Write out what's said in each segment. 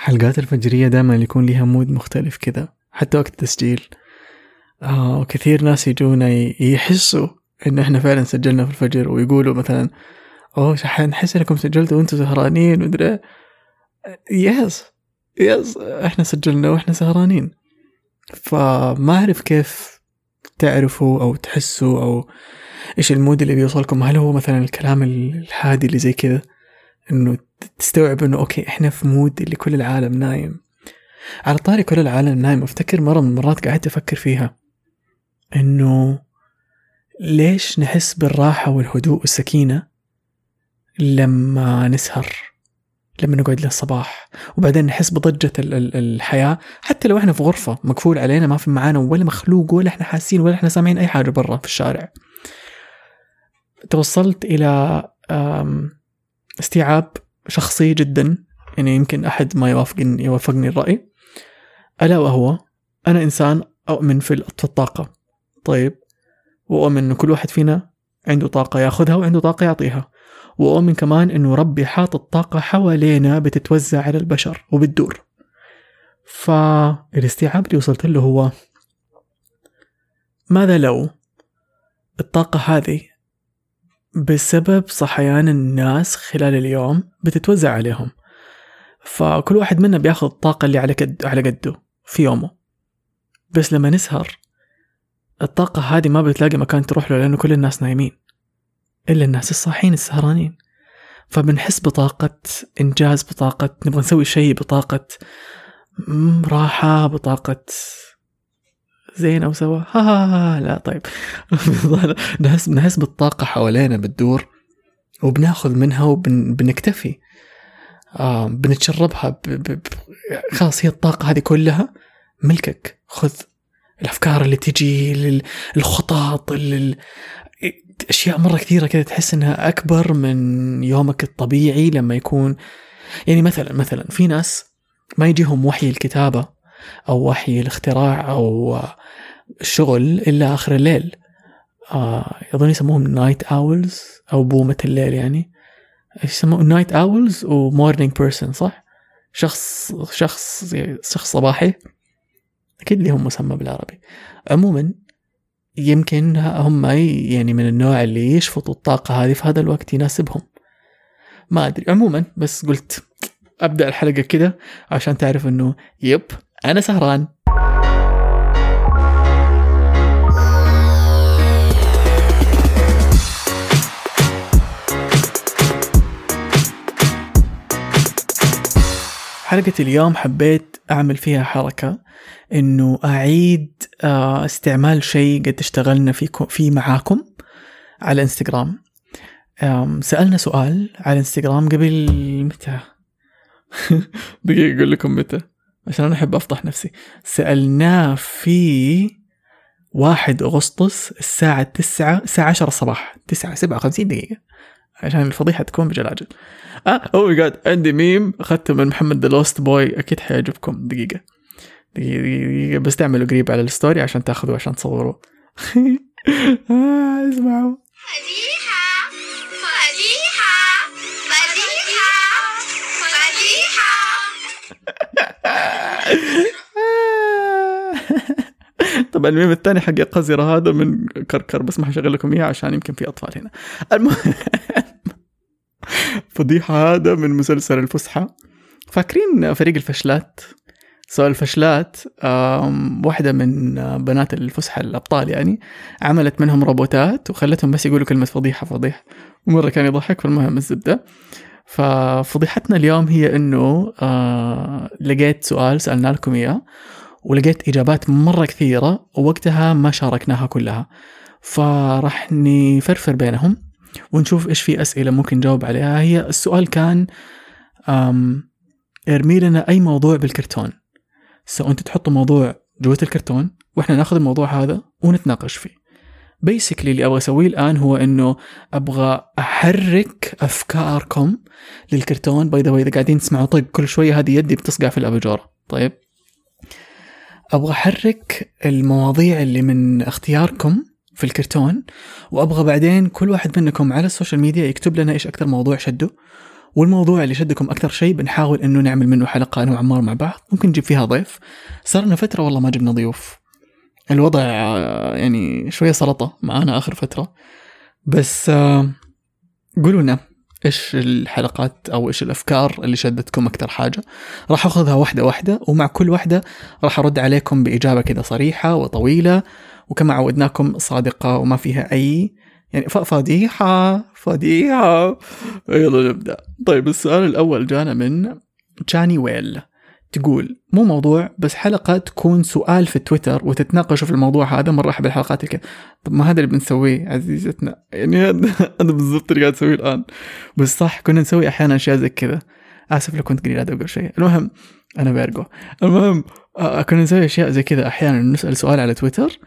حلقات الفجرية دائما يكون لها mood مختلف كذا حتى وقت التسجيل. آه كثير ناس يجونا يحسوا إن إحنا فعلا سجلنا في الفجر ويقولوا مثلا أوه حنحس إنكم سجلتوا وأنتم سهرانين. ومدري yes yes إحنا سجلنا وإحنا سهرانين. فما أعرف كيف تعرفوا أو تحسوا أو إيش ال mood اللي بيوصلكم. هل هو مثلا الكلام الهادي اللي زي كذا إنه تستوعب إنه okay إحنا في mood اللي كل العالم نايم. على طاري كل العالم نايم. أفتكر مرة من المرات قعدت أفكر فيها. إنه ليش نحس بالراحة والهدوء والسكينة لما نسهر لما نقعد للصباح. وبعدين نحس بضجة الحياة. حتى لو إحنا في غرفة مقفول علينا ما في معانا ولا مخلوق ولا إحنا حاسين ولا إحنا سامعين أي حاجة برا في الشارع. توصلت إلى استيعاب شخصي جدا يعني يمكن أحد ما يوافقني يوافقني الرأي. ألا وهو أنا إنسان أؤمن في الطاقة. طيب وأؤمن انه كل واحد فينا عنده طاقة يأخذها وعنده طاقة يعطيها. وأؤمن كمان إنه ربي حاط الطاقة حوالينا بتتوزع على البشر وبتدور. فالاستيعاب اللي وصلت له هو ماذا لو الطاقة هذه بسبب صحيان الناس خلال اليوم بتتوزع عليهم. فكل واحد منا بياخذ الطاقة اللي على قد على قده في يومه. بس لما نسهر الطاقة هذه ما بتلاقي مكان تروح له لأنه كل الناس نايمين إلا الناس الصاحيين السهرانين. فبنحس بطاقة إنجاز بطاقة نبغى نسوي شيء بطاقة راحة بطاقة زين أو سوا. ها, ها, ها لا طيب. نحس نحس بالطاقة حوالينا بتدور وبناخذ منها وبنكتفي آه بنتشربها ب... ب... خلاص هي الطاقة هذه كلها. ملكك خذ الأفكار اللي تجي الخطط أشياء مرة كثيرة كذا تحس إنها أكبر من يومك الطبيعي لما يكون. يعني مثلا مثلا في ناس ما يجيهم وحي الكتابة. أو وحي الاختراع أو الشغل الا آخر الليل. آه يظن يسموهم night owls أو بومة الليل يعني. إيش يسموه؟ night owls و morning person صح؟ شخص شخص شخص صباحي. أكيد لهم مسمى بالعربي. عموما يمكن هم يعني من النوع اللي يشفطوا الطاقة هذه في هذا الوقت يناسبهم. ما أدري. عموما بس قلت أبدأ الحلقة كده عشان تعرف أنه يب أنا سهران. حلقة اليوم حبيت أعمل فيها حركة إنه أعيد آه، استعمال شيء قد اشتغلنا فيه معاكم على إنستغرام. سألنا سؤال على إنستغرام قبل متى؟ دقيقة أقول لكم متى. عشان أنا أحب أفضح نفسي. سألناه في واحد أغسطس الساعة تسعة الساعة عشرة الصباح. تسعة سبعة وخمسين دقيقة. عشان الفضيحة تكون بجلاجل آه oh God عندي ميم أخذته من محمد The Lost Boy أكيد حيعجبكم. دقيقة. دقيقة دقيقة. بس تعملوا قريب على ال story عشان تاخذوا عشان تصوروا آه اسمعوا. طبعا الميم الثاني حق قزرة هذا من كركر بس ما حشغل لكم إياه عشان يمكن في أطفال هنا. المهم فضيحة هذا من مسلسل الفسحة. فاكرين فريق الفشلات؟ سؤال الفشلات واحدة من بنات الفسحة الأبطال يعني عملت منهم روبوتات وخلتهم بس يقولوا كلمة فضيحة فضيحة ومرة كان يضحك فالمهم الزبدة. ففضيحتنا اليوم هي إنه آه لقيت سؤال سألنا لكم إياه ولقيت إجابات مرة كثيرة ووقتها ما شاركناها كلها. فراح نفرفر بينهم ونشوف إيش في أسئلة ممكن نجاوب عليها. هي السؤال كان ارمي لنا أي موضوع بالكرتون. so أنت تحطوا موضوع جوة الكرتون وإحنا ناخذ الموضوع هذا ونتناقش فيه. basically اللي أبغى أسويه الآن هو إنه أبغى أحرك أفكاركم للكرتون. by the إذا قاعدين تسمعوا طق كل شوية هذه يدي بتصقع في الأباجورة. طيب. أبغى أحرك المواضيع اللي من اختياركم في الكرتون وأبغى بعدين كل واحد منكم على ال social media يكتب لنا إيش أكثر موضوع شده والموضوع اللي شدكم أكثر شيء بنحاول إنه نعمل منه حلقة أنا وعمار مع بعض. ممكن نجيب فيها ضيف. صار لنا فترة والله ما جبنا ضيوف. الوضع آه، يعني شوية سلطة معانا آخر فترة. بس آه، قولوا لنا إيش الحلقات أو إيش الأفكار اللي شدتكم أكثر حاجة. راح أخذها واحدة واحدة ومع كل واحدة راح أرد عليكم بإجابة كذا صريحة وطويلة. وكما عودناكم صادقة وما فيها أي يعني فضيحة فضيحة. يلا نبدأ. طيب السؤال الأول جانا من جاني ويل تقول مو موضوع بس حلقة تكون سؤال في تويتر وتتناقشوا في الموضوع هذا مرة أحب الحلقات الكذا طب ما هذا اللي بنسويه عزيزتنا؟ يعني هذا بالضبط اللي قاعد أسويه الآن. بس صح كنا نسوي أحيانا أشياء زي كذا. آسف لو كنت قليل أقول شيء. المهم أنا بيرجو المهم آه كنا نسوي أشياء زي كذا أحيانا نسأل سؤال على تويتر.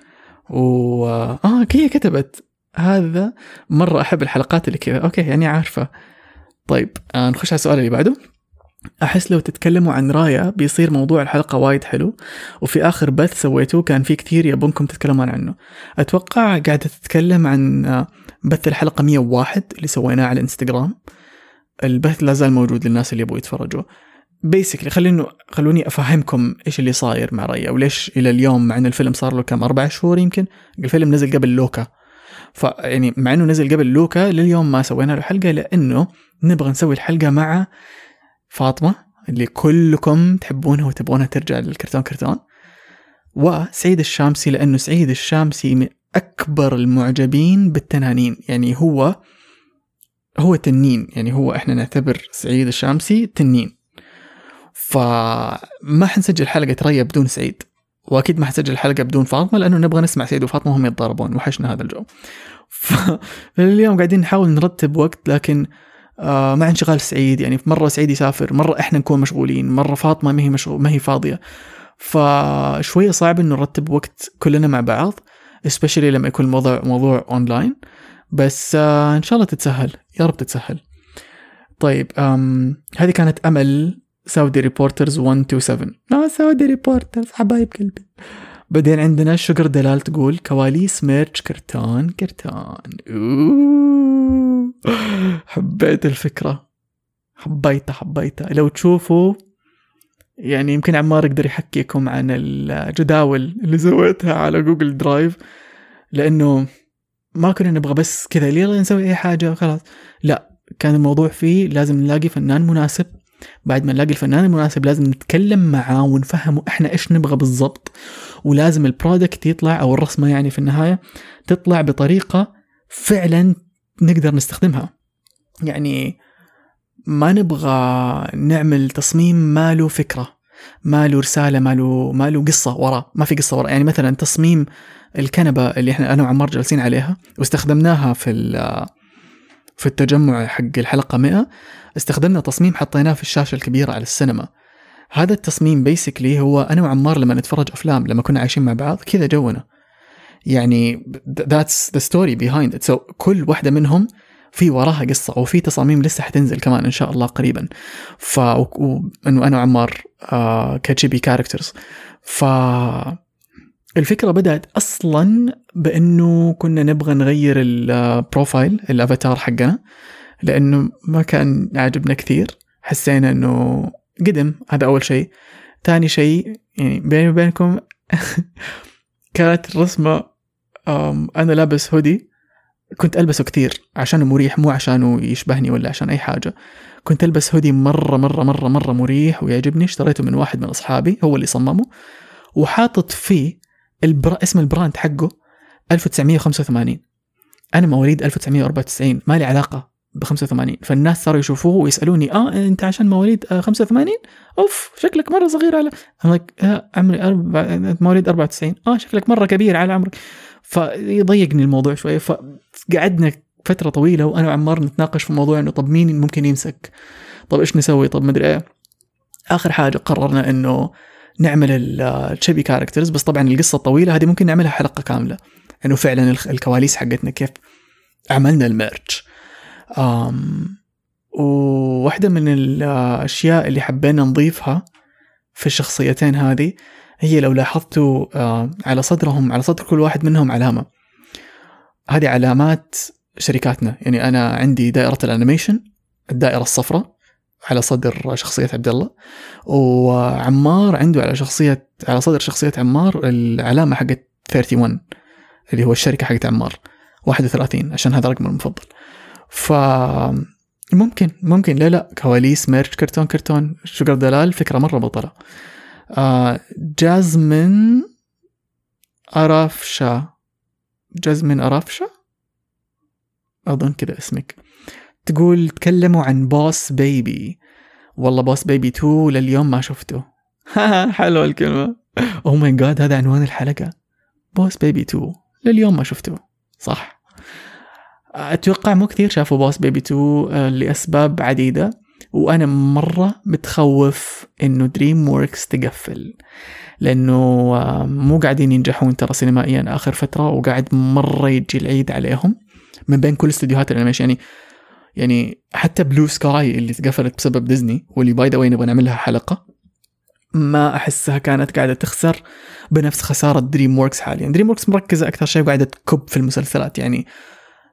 و آه هي كتبت هذا. مرة أحب الحلقات اللي كذا. okay يعني عارفة. طيب آه نخش على السؤال اللي بعده. أحس لو تتكلموا عن رايا بيصير موضوع الحلقة وايد حلو وفي آخر بث سويتوه كان في كثير يبونكم تتكلمون عنه. أتوقع قاعدة تتكلم عن آه، بث الحلقة 101 اللي سويناه على الانستغرام البث لا زال موجود للناس اللي يبغوا يتفرجوا. basically خليني خلوني أفهمكم إيش اللي صاير مع ريا وليش إلى اليوم مع إن الفيلم صار له كم أربع شهور يمكن؟ الفيلم نزل قبل لوكا. فيعني مع إنه نزل قبل لوكا لليوم ما سوينا له حلقة لأنه نبغى نسوي الحلقة مع فاطمة اللي كلكم تحبونها وتبغونها ترجع للكرتون كرتون. وسعيد الشامسي لأنه سعيد الشامسي من أكبر المعجبين بالتنانين. يعني هو هو تنين. يعني هو إحنا نعتبر سعيد الشامسي تنين. فما حنسجل حلقة ريا بدون سعيد وأكيد ما حنسجل حلقة بدون فاطمة لأنه نبغى نسمع سعيد وفاطمة وهم يتضاربون. وحشنا هذا الجو. فاليوم قاعدين نحاول نرتب وقت لكن مع انشغال سعيد يعني مرة سعيد يسافر مرة إحنا نكون مشغولين مرة فاطمة ما هي مشغول ما هي فاضية. فشوية صعب إنه نرتب وقت كلنا مع بعض especially لما يكون الموضوع موضوع اونلاين بس آه إن شاء الله تتسهل يا رب تتسهل. طيب هذه كانت أمل Saudi reporters 127 آه Saudi reporters حبايب قلبي. بعدين عندنا شجر دلال تقول كواليس merch كرتون كرتون أوه. حبيت الفكرة. حبيتها حبيتها. لو تشوفوا يعني يمكن عمار يقدر يحكيكم عن الجداول اللي سويتها على Google Drive لأنه ما كنا نبغى بس كذا يلا نسوي أي حاجة وخلاص لا كان الموضوع فيه لازم نلاقي فنان مناسب بعد ما نلاقي الفنان المناسب لازم نتكلم معاه ونفهمه إحنا إيش نبغى بالضبط. ولازم البرودكت يطلع أو الرسمة يعني في النهاية تطلع بطريقة فعلا نقدر نستخدمها. يعني ما نبغى نعمل تصميم ما له فكرة ما له رسالة ما له ما له قصة وراه ما في قصة وراه يعني مثلا تصميم الكنبة اللي إحنا أنا وعمار جالسين عليها واستخدمناها في في التجمع حق الحلقة 100 استخدمنا تصميم حطيناه في الشاشة الكبيرة على السينما. هذا التصميم basically هو أنا وعمار لما نتفرج أفلام لما كنا عايشين مع بعض كذا جونا. يعني that's the story behind so كل واحدة منهم في وراها قصة وفي تصاميم لسه حتنزل كمان إن شاء الله قريبا. ف إنه أنا وعمار آه characters ف الفكرة بدأت أصلا بأنه كنا نبغى نغير ال profile ال avatar حقنا. لأنه ما كان عاجبنا كثير. حسينا أنه قدم هذا أول شيء. ثاني شيء يعني بيني وبينكم كانت الرسمة أنا لابس هودي. كنت ألبسه كثير عشانه مريح مو عشانه يشبهني ولا عشان أي حاجة. كنت ألبس هودي مرة مرة مرة مرة مريح ويعجبني. اشتريته من واحد من أصحابي هو اللي صممه. وحاطط فيه البرا... اسم البراند حقه 1985 أنا مواليد 1994 ما لي علاقة ب 85 فالناس صاروا يشوفوه ويسألوني آه أنت عشان مواليد 85 آه، أوف شكلك مرة صغير على like, آه عمري أربع... مواليد 94 آه شكلك مرة كبير على عمرك. فيضيقني الموضوع شوية. فقعدنا فترة طويلة وأنا وعمار نتناقش في موضوع إنه طب مين ممكن يمسك؟ طب إيش نسوي؟ طب مدري إيه. آخر حاجة قررنا إنه نعمل ال chibi characters بس طبعا القصة الطويله هذه ممكن نعملها حلقة كاملة. إنه فعلا الكواليس حقتنا كيف عملنا ال merch أم وواحدة من الأشياء اللي حبينا نضيفها في الشخصيتين هذه هي لو لاحظتوا على صدرهم على صدر كل واحد منهم علامة. هذه علامات شركاتنا. يعني أنا عندي دائرة ال animation الدائرة الصفراء على صدر شخصية عبد الله وعمار عنده على شخصية على صدر شخصية عمار العلامة حقت 31 اللي هو الشركة حقت عمار 31 عشان هذا رقمه المفضل. ف ممكن ممكن. لا لا. كواليس merch كرتون كرتون. شجر دلال. فكرة مرة بطلة. آه جازمين أرافشا. جازمين أرافشا؟ أظن كذا اسمك. تقول تكلموا عن بوس بيبي والله بوس بيبي 2 لليوم ما شفته. حلوة الكلمة. oh my God هذا عنوان الحلقة. بوس بيبي 2 لليوم ما شفته. صح. أتوقع مو كثير شافوا بوس بيبي 2 لأسباب عديدة. وأنا مرة متخوف إنه دريم ووركس تقفل. لأنه آه، مو قاعدين ينجحون ترى سينمائيا آخر فترة وقاعد مرة يجي العيد عليهم من بين كل استديوهات ال animation. يعني يعني حتى بلو سكاي اللي تقفلت بسبب ديزني واللي by the way نبغى نعمل لها حلقة ما أحسها كانت قاعدة تخسر بنفس خسارة دريم ووركس حاليا. دريم ووركس مركزة أكثر شيء وقاعدة تكب في المسلسلات. يعني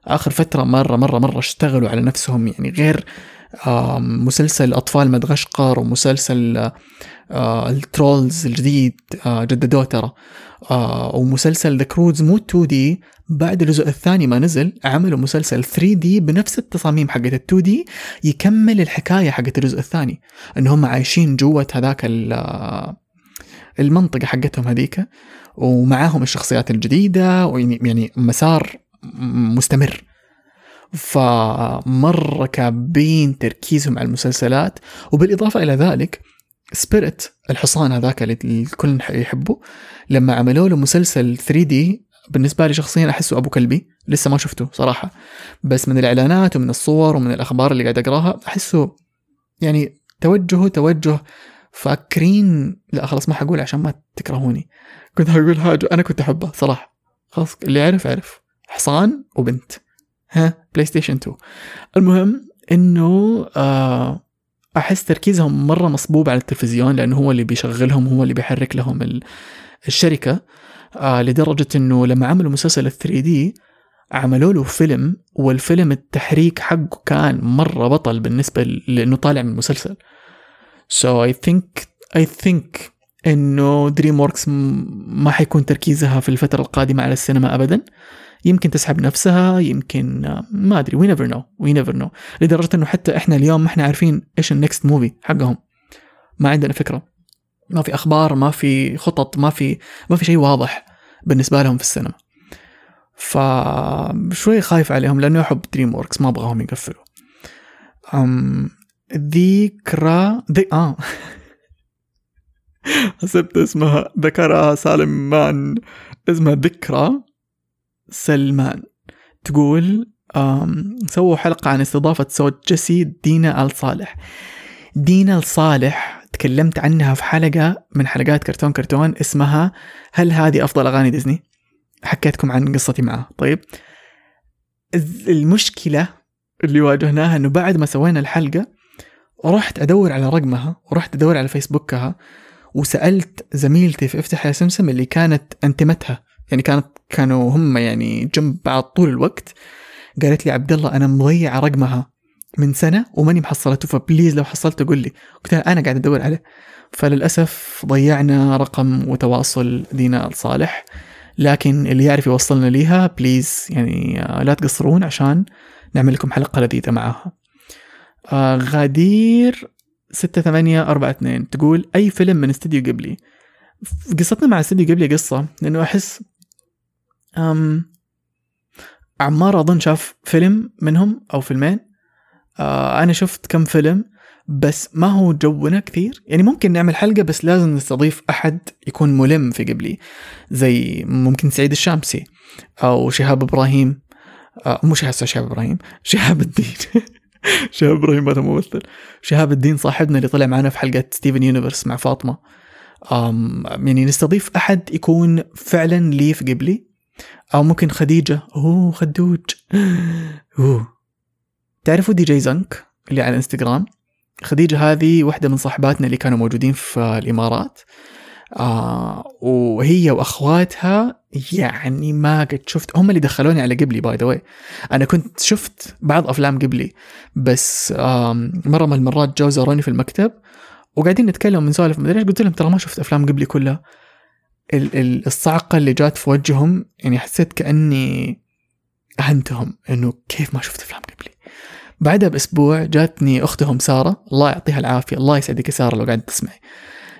آخر فترة مرة مرة مرة اشتغلوا على نفسهم يعني غير مسلسل أطفال مدغشقر ومسلسل آه، الترولز الجديد آه، جددوه ترى. آه، ومسلسل The Croods مو 2D بعد الجزء الثاني ما نزل عملوا مسلسل 3D بنفس التصاميم حقت ال 2D يكمل الحكاية حقت الجزء الثاني ان هم عايشين جوة هذاك المنطقة حقتهم هذيك ومعاهم الشخصيات الجديدة ويعني يعني مسار مستمر. فمره كابين تركيزهم على المسلسلات وبالإضافة إلى ذلك سبيريت الحصان هذاك اللي الكل يحبه لما عملوا له مسلسل 3 دي بالنسبة لي شخصيا أحسه أبو كلبي. لسه ما شفته صراحة. بس من الإعلانات ومن الصور ومن الأخبار اللي قاعد أقراها أحسه يعني توجهه توجه فاكرين لا خلاص ما حقول عشان ما تكرهوني. كنت حقول حاجة أنا كنت احبها صراحة. خلاص اللي يعرف عرف حصان وبنت. ها بلاي ستيشن 2 المهم إنه آه أحس تركيزهم مرة مصبوب على التلفزيون لأنه هو اللي بيشغلهم هو اللي بيحرك لهم الشركة. آه لدرجة إنه لما عملوا مسلسل ال 3D عملوا له فيلم والفيلم التحريك حقه كان مرة بطل بالنسبة لأنه طالع من المسلسل. so I think I think إنه دريم وركس ما حيكون تركيزها في الفترة القادمة على السينما ابدا. يمكن تسحب نفسها يمكن ما أدري we never know we never know لدرجة إنه حتى إحنا اليوم ما إحنا عارفين إيش ال next movie حقهم. ما عندنا فكرة. ما في أخبار ما في خطط ما في ما في شيء واضح بالنسبة لهم في السينما. فشوي خايف عليهم لأنه أحب دريم وركس ما أبغاهم يقفلوا. أم ذكرى ذي آه. حسبت اسمها ذكرها سالم مان اسمها ذكرى. سلمان تقول سووا حلقة عن استضافة صوت جيسي دينا آل صالح. دينا الصالح تكلمت عنها في حلقة من حلقات كرتون كرتون اسمها هل هذه أفضل أغاني ديزني؟ حكيتكم عن قصتي معها طيب المشكلة اللي واجهناها إنه بعد ما سوينا الحلقة رحت أدور على رقمها ورحت أدور على فيسبوكها وسألت زميلتي في افتح يا سمسم اللي كانت أنتمتها. يعني كانت كانوا هم يعني جنب بعض طول الوقت. قالت لي عبد الله أنا مضيعة رقمها من سنة وماني محصلته فبليز لو حصلته قول لي. قلت لها أنا قاعد أدور عليه. فللأسف ضيعنا رقم وتواصل دينا الصالح لكن اللي يعرف يوصلنا ليها please يعني آه، لا تقصرون عشان نعمل لكم حلقة لذيذة معاها. آه غدير ستة ثمانية أربعة اثنين تقول أي فيلم من استديو جيبلي. قصتنا مع استديو جيبلي قصة لأنه أحس أم عمار أظن شاف فيلم منهم أو فيلمين. آه أنا شفت كم فيلم بس ما هو جونا كثير. يعني ممكن نعمل حلقة بس لازم نستضيف أحد يكون ملم في جيبلي زي ممكن سعيد الشامسي أو شهاب إبراهيم. آه مو شهاب إبراهيم. شهاب الدين. شهاب إبراهيم هذا ممثل. شهاب الدين صاحبنا اللي طلع معنا في حلقة ستيفن يونيفرس مع فاطمة. يعني نستضيف أحد يكون فعلا لي في جيبلي. أو ممكن خديجة. oh خدوج. oh. تعرفوا دي جي زنك اللي على الانستغرام خديجة هذه واحدة من صاحباتنا اللي كانوا موجودين في الإمارات. آه وهي وأخواتها يعني ما قد شفت. هم اللي دخلوني على جيبلي by the way أنا كنت شفت بعض أفلام جيبلي بس آه مرة من المرات جو زاروني في المكتب وقاعدين نتكلم ونسولف. مدري إيش قلت لهم ترى ما شفت أفلام جيبلي كلها. الصعقة اللي جات في وجههم يعني حسيت كأني أهنتهم إنه كيف ما شفت افلام جيبلي. بعدها بأسبوع جاتني أختهم سارة الله يعطيها العافية الله يسعدك يا سارة لو قاعد تسمعي.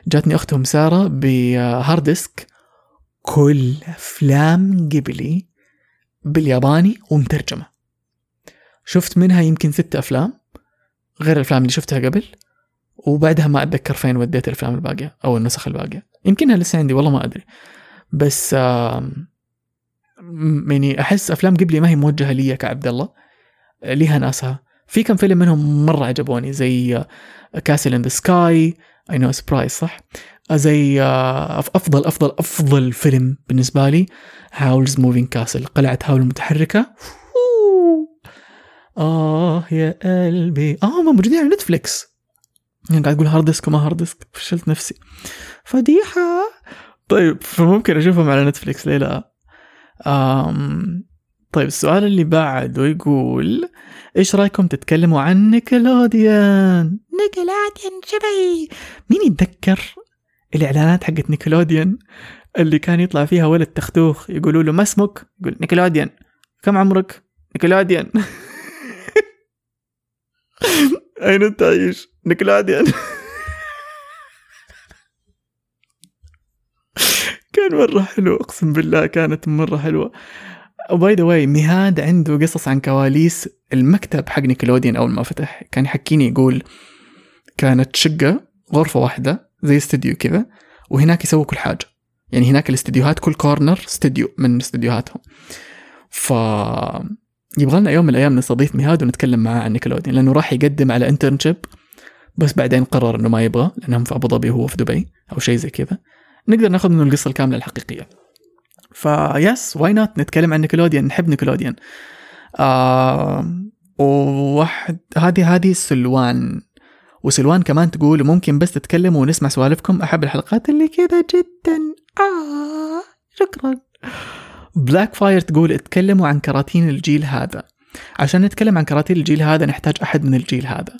جاتني أختهم سارة بهارد ديسك كل أفلام قبلي بالياباني ومترجمة. شفت منها يمكن ست أفلام غير الأفلام اللي شفتها قبل وبعدها ما أتذكر فين وديت الأفلام الباقية أو النسخ الباقية. يمكنها لسه عندي والله ما أدري. بس يعني أحس أفلام جيبلي ما هي موجهة لي كعبد الله ليها ناسها. في كم فيلم منهم مرة عجبوني زي Castle in the Sky I know surprise صح؟ زي آه، أفضل أفضل أفضل فيلم بالنسبة لي Howl's Moving Castle قلعة هاول المتحركة. آه يا قلبي. آه هم موجودين على نتفليكس. يعني قاعد أقول hard disk وما hard disk فشلت نفسي. فضيحه طيب فممكن أشوفهم على Netflix ليه لا آم طيب السؤال اللي بعده يقول إيش رأيكم تتكلموا عن Nickelodeon Nickelodeon شبي! مين يتذكر الإعلانات حقت Nickelodeon اللي كان يطلع فيها ولد تختوخ؟ يقولوا له ما اسمك؟ يقول Nickelodeon كم عمرك؟ نيكلوديان أين انت عايش Nickelodeon كان مرة حلو أقسم بالله كانت مرة حلوة. و by the way مهاد عنده قصص عن كواليس المكتب حق Nickelodeon أول ما فتح. كان يحكيني يقول كانت شقة غرفة واحدة زي استديو كذا وهناك يسووا كل حاجة. يعني هناك الاستديوهات كل corner استديو من استديوهاتهم. ف يبغى لنا يوم من الأيام نستضيف مهاد ونتكلم معاه عن Nickelodeon لأنه راح يقدم على internship بس بعدين قرر إنه ما يبغى لانهم في أبو ظبي وهو في دبي أو شيء زي كذا. نقدر نأخذ منه القصة الكاملة الحقيقية. ف yes why not نتكلم عن Nickelodeon نحب Nickelodeon. آه وواحد هذه هذه سلوان. وسلوان كمان تقول ممكن بس تتكلموا ونسمع سوالفكم. أحب الحلقات اللي كذا جدا. آه شكرا. Black Fire تقول اتكلموا عن كراتين الجيل هذا. عشان نتكلم عن كراتين الجيل هذا نحتاج أحد من الجيل هذا.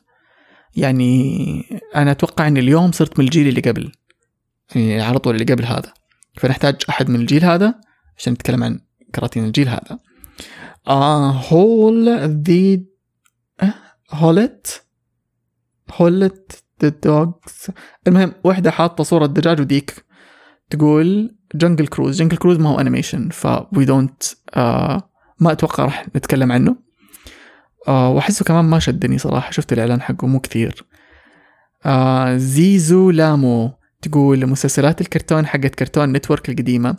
يعني أنا أتوقع إن اليوم صرت من الجيل اللي قبل. يعني على طول اللي قبل هذا. فنحتاج أحد من الجيل هذا عشان نتكلم عن كراتين الجيل هذا. آه hold the hold hold the dogs. المهم واحدة حاطة صورة دجاج وديك تقول Jungle Cruise. Jungle Cruise ما هو animation ف we don't آه ما أتوقع راح نتكلم عنه. آه وأحسه كمان ما شدني صراحة. شفت الإعلان حقه مو كثير. آه زيزو لامو تقول مسلسلات الكرتون حقت كرتون نتورك القديمة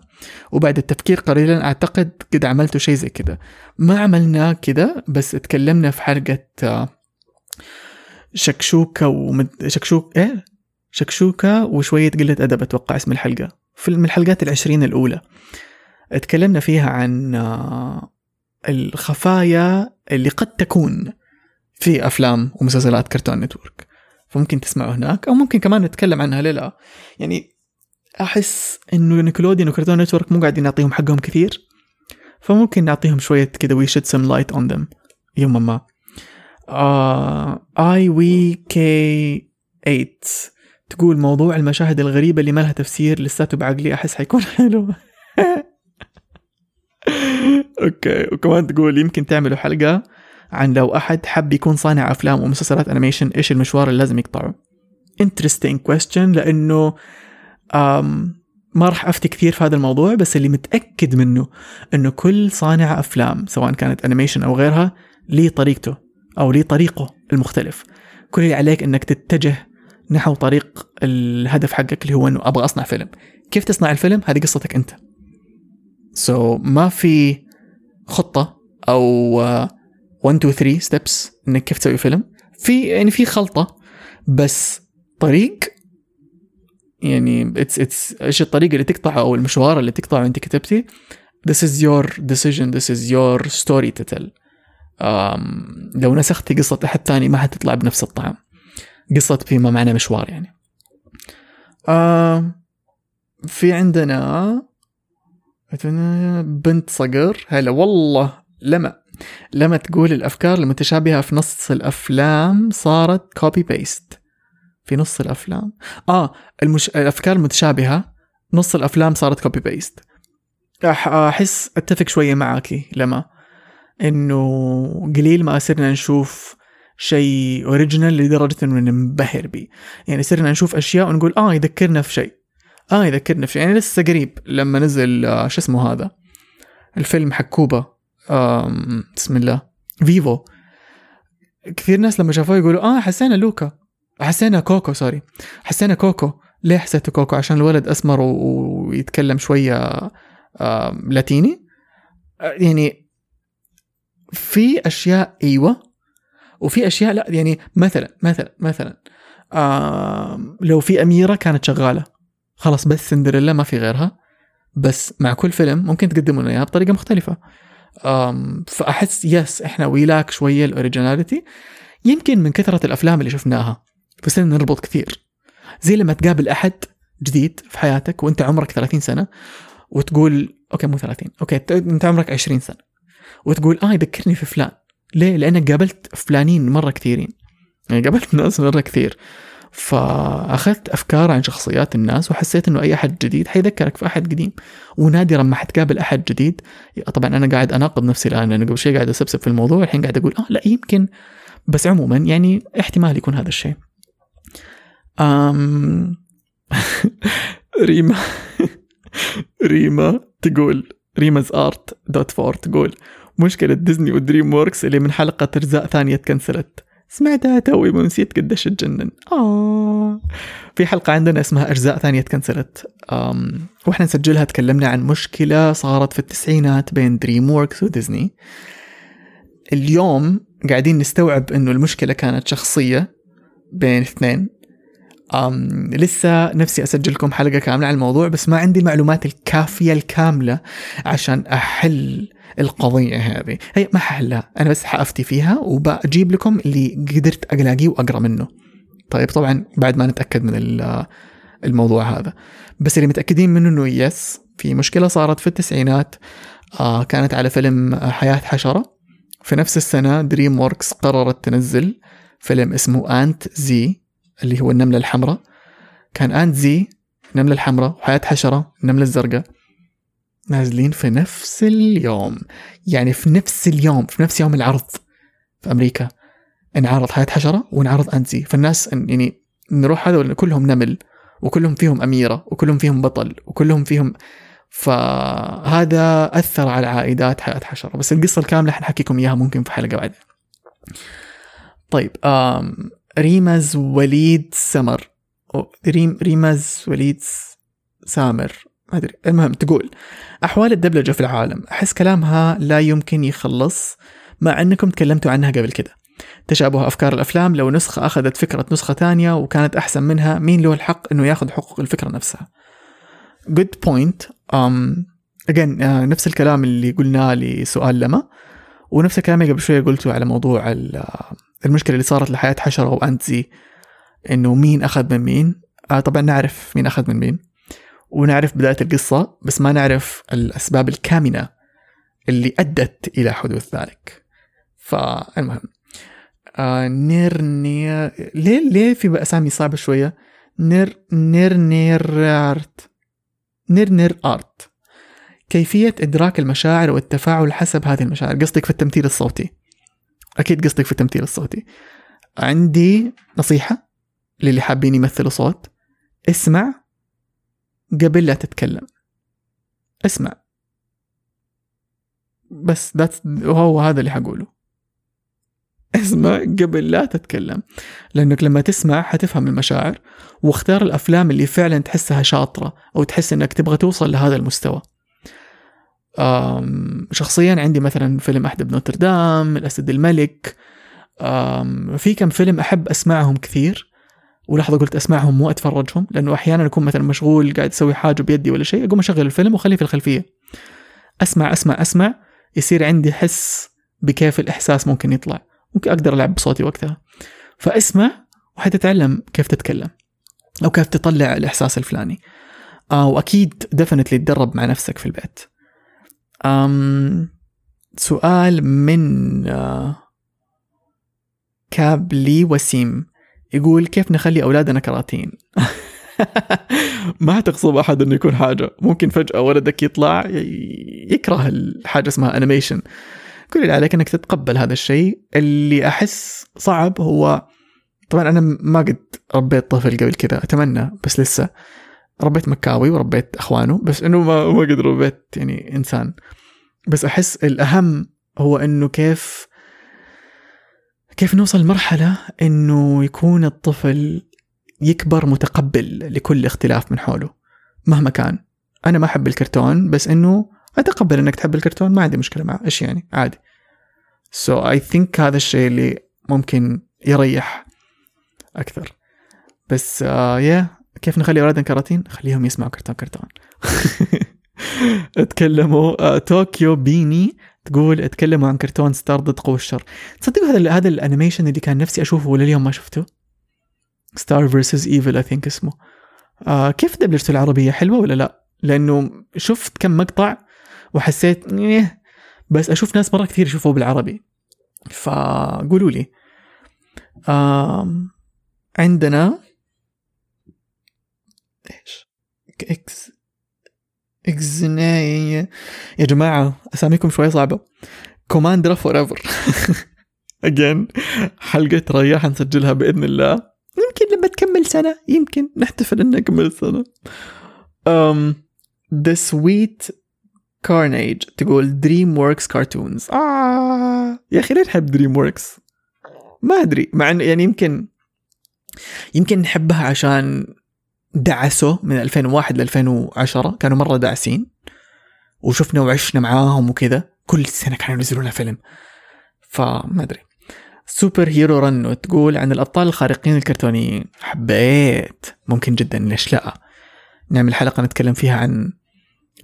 وبعد التفكير قليلا أعتقد قد عملتوا شيء زي كذا ما عملنا كذا بس تكلمنا في حلقة آه، شكشوكة ومد... شكشوك إيه؟ شكشوكة وشوية قلة أدب أتوقع اسم الحلقة. في من الحلقات العشرين الأولى. تكلمنا فيها عن آه، الخفايا اللي قد تكون في أفلام ومسلسلات Cartoon Network. فممكن تسمعه هناك أو ممكن كمان نتكلم عنها لا يعني أحس إنه Nickelodeon و Cartoon Network مو قاعدين نعطيهم حقهم كثير. فممكن نعطيهم شوية كذا we shed some light on them يوما ما. اي وي كي 8 تقول موضوع المشاهد الغريبة اللي ما لها تفسير لساته بعقلي أحس حيكون حلو. okay. وكمان تقول يمكن تعملوا حلقة عن لو أحد حب يكون صانع أفلام ومسلسلات animation إيش المشوار اللي لازم يقطعه؟ Interesting question لأنه أم ما راح أفتي كثير في هذا الموضوع بس اللي متأكد منه أنه كل صانع أفلام سواء كانت animation أو غيرها ليه طريقته أو ليه طريقه المختلف. كل اللي عليك أنك تتجه نحو طريق الهدف حقك اللي هو أنه أبغى أصنع فيلم. كيف تصنع الفيلم؟ هذه قصتك أنت. so so, ما في خطة أو 1 2 3 steps إنك كيف تسوي فيلم. في يعني في خلطة بس طريق يعني it's it's إيش الطريق اللي تقطعه أو المشوار اللي تقطعه أنت كتبتي. This is your decision this is your story to tell. um, لو نسختي قصة أحد ثاني ما حتطلع بنفس الطعم. قصة فيما معنى مشوار يعني. uh, في عندنا بنت صقر. هلا والله لما لما تقول الأفكار المتشابهة في نص الأفلام صارت copy paste في نص الأفلام. آه المش... الأفكار المتشابهة نص الأفلام صارت copy paste أحس أتفق شوية معاكي لما إنه قليل ما صرنا نشوف شيء original لدرجة إنه ننبهر به. يعني صرنا نشوف أشياء ونقول آه يذكرنا في شيء. آه يذكرنا في يعني لسه قريب لما نزل آه شو اسمه هذا؟ الفيلم حق كوبا بسم الله Vivo. كثير ناس لما شافوه يقولوا آه حسينا Luca. حسينا Coco sorry. حسينا Coco. ليه حسيته Coco؟ عشان الولد أسمر ويتكلم شوية لاتيني. آه، يعني في أشياء أيوه. وفي أشياء لا يعني مثلا مثلا مثلا لو في أميرة كانت شغالة. خلاص بس سندريلا ما في غيرها. بس مع كل فيلم ممكن تقدموا لنا إياها بطريقة مختلفة. فأحس yes إحنا we lack شوية ال originality. يمكن من كثرة الأفلام اللي شفناها فصرنا نربط كثير. زي لما تقابل أحد جديد في حياتك وأنت عمرك 30 سنة وتقول okay مو 30 okay أنت عمرك 20 سنة. وتقول آه يذكرني في فلان. ليه؟ لأنك قابلت فلانين مرة كثيرين. يعني قابلت ناس مرة كثير. فأخذت أفكار عن شخصيات الناس وحسيت إنه أي أحد جديد حيذكرك في أحد قديم. ونادرا ما حتقابل أحد جديد. طبعا أنا قاعد أناقض نفسي الآن لأنه قبل شوي قاعد أسبسب في الموضوع الحين قاعد أقول آه لا يمكن. بس عموما يعني احتمال يكون هذا الشيء. أم ريما ريما تقول Rima's Art dot four تقول مشكلة ديزني و DreamWorks اللي من حلقة أجزاء ثانية تكنسلت سمعتها توي ونسيت قديش تجنن. آه. في حلقة عندنا اسمها أجزاء ثانية تكنسلت وإحنا نسجلها تكلمنا عن مشكلة صارت في التسعينات بين DreamWorks وديزني اليوم قاعدين نستوعب إنه المشكلة كانت شخصية بين اثنين. أم لسه نفسي اسجل لكم حلقة كاملة عن الموضوع بس ما عندي المعلومات الكافية الكاملة عشان أحل القضية هذه. هي ما ححلها أنا بس حأفتي فيها وبجيب لكم اللي قدرت ألاقيه وأقرأ منه. طيب طبعا بعد ما نتأكد من الموضوع هذا. بس اللي متأكدين منه إنه يس في مشكلة صارت في التسعينات. آه كانت على فيلم حياة حشرة. في نفس السنة DreamWorks قررت تنزل فيلم اسمه Antz اللي هو النملة الحمراء. كان Antz النمله الحمراء وحياة حشرة النمله الزرقاء. نازلين في نفس اليوم. يعني في نفس اليوم في نفس يوم العرض في أمريكا. انعرض حياة حشرة وانعرض Antz فالناس يعني نروح هذا كلهم نمل وكلهم فيهم أميرة وكلهم فيهم بطل وكلهم فيهم فهذا أثر على عائدات حياة حشرة. بس القصة الكاملة حنحكيكم إياها ممكن في حلقة بعدين. طيب آم ريمز وليد سمر. ريم ريمز وليد سامر. ما أدري. المهم تقول أحوال الدبلجة في العالم أحس كلامها لا يمكن يخلص مع أنكم تكلمتوا عنها قبل كده. تشابه أفكار الأفلام لو نسخة أخذت فكرة نسخة ثانية وكانت أحسن منها مين له الحق إنه ياخذ حقوق الفكرة نفسها؟ Good point. Um, again uh, نفس الكلام اللي قلناه لسؤال لما ونفس الكلام اللي قبل شوية قلته على موضوع المشكلة اللي صارت لحياة حشرة وأنتزي إنه مين أخذ من مين؟ آه طبعا نعرف مين أخذ من مين. ونعرف بداية القصة بس ما نعرف الأسباب الكامنة اللي أدت إلى حدوث ذلك. فالمهم آه نير نير ليه ليه في أسامي صعبة شوية؟ نير نير نير آرت. نير نير آرت. كيفية إدراك المشاعر والتفاعل حسب هذه المشاعر. قصدك في التمثيل الصوتي. أكيد قصدك في التمثيل الصوتي. عندي نصيحة للي حابين يمثلوا صوت. اسمع قبل لا تتكلم. اسمع. بس هو هذا اللي حقوله. اسمع قبل لا تتكلم لأنك لما تسمع حتفهم المشاعر واختار الأفلام اللي فعلا تحسها شاطرة أو تحس إنك تبغى توصل لهذا المستوى. شخصيا عندي مثلا فيلم أحد بنوتردام الأسد الملك. في كم فيلم أحب أسمعهم كثير. ولحظة قلت أسمعهم مو أتفرجهم لأنه أحيانا أكون مثلا مشغول قاعد أسوي حاجة بيدي ولا شيء أقوم أشغل الفيلم وأخليه في الخلفية. أسمع أسمع أسمع يصير عندي حس بكيف الإحساس ممكن يطلع. ممكن أقدر ألعب بصوتي وقتها. فأسمع وحتتعلم كيف تتكلم أو كيف تطلع الإحساس الفلاني. آه وأكيد definitely تدرب مع نفسك في البيت. أم سؤال من آه كابلي وسيم. يقول كيف نخلي أولادنا كراتين ما تغصب أحد إنه يكون حاجة. ممكن فجأة ولدك يطلع يكره الحاجة اسمها انيميشن كل اللي عليك إنك تتقبل هذا الشيء. اللي أحس صعب هو طبعا أنا ما قد ربيت طفل قبل كذا أتمنى بس لسه. ربيت مكاوي وربيت أخوانه بس إنه ما ما قد ربيت يعني إنسان. بس أحس الأهم هو إنه كيف كيف نوصل لمرحله إنه يكون الطفل يكبر متقبل لكل اختلاف من حوله؟ مهما كان. أنا ما أحب الكرتون بس إنه أتقبل إنك تحب الكرتون ما عندي مشكلة معه إيش يعني عادي. so I think هذا الشيء اللي ممكن يريح أكثر. بس آه yeah. كيف نخلي أولادنا كراتين؟ خليهم يسمعوا كرتون كرتون. تكلموا طوكيو بيني تقول اتكلموا عن كرتون ستار ضد قوة الشر. تصدقوا هذا هذا ال animation اللي كان نفسي أشوفه ولليوم ما شفته؟ Star versus Evil I think اسمه. آه كيف دبلجته العربية؟ حلوة ولا لا؟ لأنه شفت كم مقطع وحسيت إيه بس أشوف ناس مرة كثير يشوفوه بالعربي. فقولوا لي. آه عندنا إيش؟ إكس اكزناي يا جماعة أساميكم شوي صعبة. كوماندرا forever again حلقة رياح نسجلها بإذن الله. يمكن لما تكمل سنة يمكن نحتفل انها كمل سنة. Um, The Sweet Carnage تقول DreamWorks cartoons آه يا أخي ليه نحب DreamWorks ما أدري مع إنه يعني يمكن يمكن نحبها عشان دعسوا من 2001 ل 2010 كانوا مرة داعسين وشفنا وعشنا معاهم وكذا. كل سنة كانوا ينزلون لنا فيلم. فما أدري. Superhero رنو تقول عن الأبطال الخارقين الكرتونيين. حبيت. ممكن جدا ليش لا؟ نعمل حلقة نتكلم فيها عن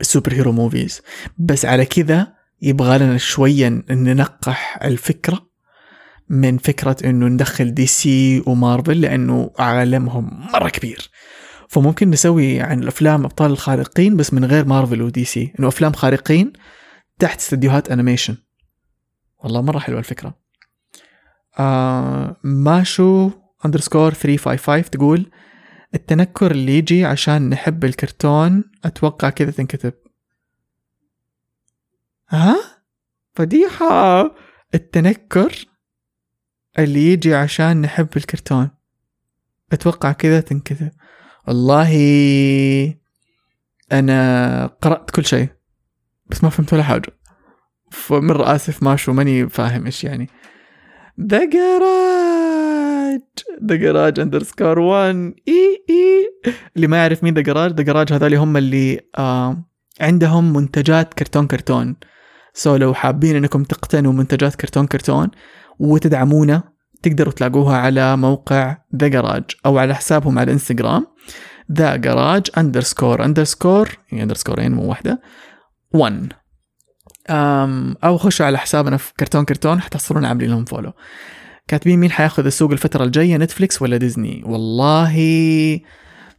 ال superhero movies بس على كذا يبغى لنا شوية ننقح الفكرة من فكرة إنه ندخل DC و Marvel لأنه عالمهم مرة كبير. فممكن نسوي عن الأفلام أبطال الخارقين بس من غير Marvel و DC. إنه أفلام خارقين تحت استديوهات animation والله مرة حلوة الفكرة. آه ماشو underscore 355 تقول التنكر اللي يجي عشان نحب الكرتون أتوقع كذا تنكتب. ها؟ فضيحة. التنكر اللي يجي عشان نحب الكرتون أتوقع كذا تنكتب. والله أنا قرأت كل شيء بس ما فهمت ولا حاجة. فمرة آسف ماشو ماني فاهم إيش يعني. The Garage The Garage underscore 1 إي إي. اللي ما يعرف مين The Garage The Garage هذول هم اللي آه عندهم منتجات كرتون كرتون. so لو حابين إنكم تقتنوا منتجات كرتون كرتون وتدعمونا تقدروا تلاقوها على موقع The Garage أو على حسابهم على الانستغرام The Garage underscore underscore underscore ين مو واحدة 1 أم أو خشوا على حسابنا في كرتون كرتون حتحصلون عاملين لهم follow كاتبين مين حياخذ السوق الفترة الجاية Netflix ولا ديزني والله